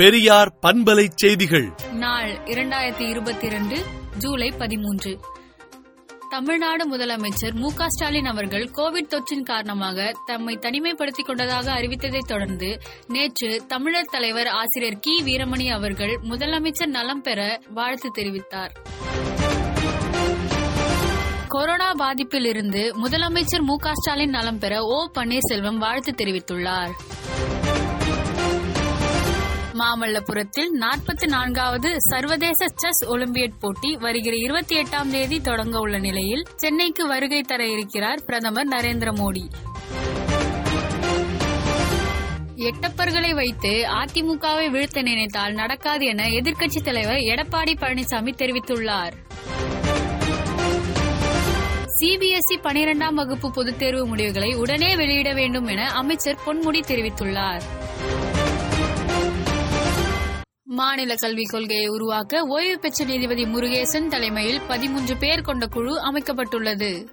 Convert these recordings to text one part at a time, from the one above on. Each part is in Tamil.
பெரியார் பண்பலை செய்திகள். நாள் இரண்டாயிரத்தி இருபத்தி இரண்டு ஜூலை பதிமூன்று. தமிழ்நாடு முதலமைச்சர் மு ஸ்டாலின் அவர்கள் கோவிட் தொற்றின் காரணமாக தம்மை தனிமைப்படுத்திக் கொண்டதாக அறிவித்ததைத் தொடர்ந்து நேற்று தமிழர் தலைவர் ஆசிரியர் கி. வீரமணி அவர்கள் முதலமைச்சர் நலம் பெற வாழ்த்து தெரிவித்தார். கொரோனா பாதிப்பில் இருந்து முதலமைச்சர் மு ஸ்டாலின் நலம் பெற ஓ பன்னீர்செல்வம் வாழ்த்து தெரிவித்துள்ளார். மாமல்லபுரத்தில் நாற்பத்தி நான்காவது சர்வதேச செஸ் ஒலிம்பியட் போட்டி வருகிற இருபத்தி எட்டாம் தேதி தொடங்க உள்ள நிலையில் சென்னைக்கு வருகை தர இருக்கிறார் பிரதமர் நரேந்திர மோடி. எட்டப்பர்களை வைத்து அதிமுகவை வீழ்த்த நினைத்தால் நடக்காது என எதிர்க்கட்சித் தலைவர் எடப்பாடி பழனிசாமி தெரிவித்துள்ளார். சிபிஎஸ்இ பனிரெண்டாம் வகுப்பு பொதுத் தேர்வு முடிவுகளை உடனே வெளியிட வேண்டும் என அமைச்சர் பொன்முடி தெரிவித்துள்ளார். மாநில கல்விக் கொள்கையை உருவாக்க ஓய்வு பெற்ற நீதிபதி முருகேசன் தலைமையில் பதிமூன்று பேர் கொண்ட குழு அமைக்கப்பட்டுள்ளது.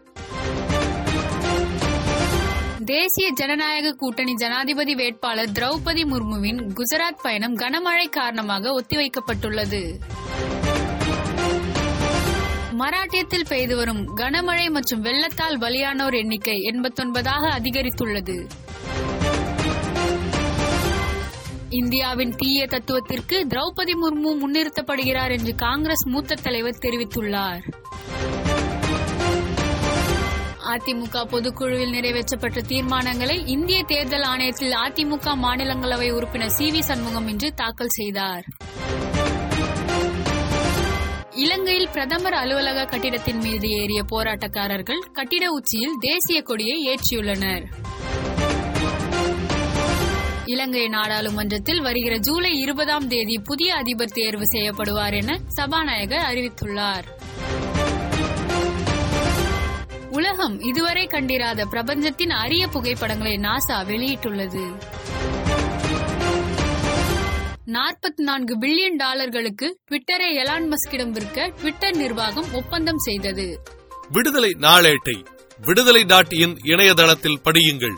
தேசிய ஜனநாயக கூட்டணி ஜனாதிபதி வேட்பாளர் திரௌபதி முர்முவின் குஜராத் பயணம் கனமழை காரணமாக ஒத்திவைக்கப்பட்டுள்ளது. மராட்டியத்தில் பெய்து வரும் கனமழை மற்றும் வெள்ளத்தால் பலியானோர் எண்ணிக்கை எண்பத்தொன்பதாக அதிகரித்துள்ளது. இந்தியாவின் தீய தத்துவத்திற்கு திரௌபதி முர்மு முன்னிறுத்தப்படுகிறார் என்று காங்கிரஸ் மூத்த தலைவர் தெரிவித்துள்ளார். அதிமுக பொதுக்குழுவில் நிறைவேற்றப்பட்ட தீர்மானங்களை இந்திய தேர்தல் ஆணையத்தில் அதிமுக மாநிலங்களவை உறுப்பினர் சி வி சண்முகம் இன்று தாக்கல் செய்தார். இலங்கையில் பிரதமர் அலுவலக கட்டிடத்தின் மீது ஏறிய போராட்டக்காரர்கள் கட்டிட உச்சியில் தேசிய கொடியை ஏற்றியுள்ளனர். இலங்கை நாடாளுமன்றத்தில் வருகிற ஜூலை இருபதாம் தேதி புதிய அதிபர் தேர்வு செய்யப்படுவார் என சபாநாயகர் அறிவித்துள்ளார். உலகம் இதுவரை கண்டிராத பிரபஞ்சத்தின் அரிய புகைப்படங்களை நாசா வெளியிட்டுள்ளது. நாற்பத்தி நான்கு பில்லியன் டாலர்களுக்கு ட்விட்டரை எலான் மஸ்கிடம் விற்க ட்விட்டர் நிர்வாகம் ஒப்பந்தம் செய்தது. விடுதலை நாளேட்டை விடுதலை டாட் இன் இணையதளத்தில் படியுங்கள்.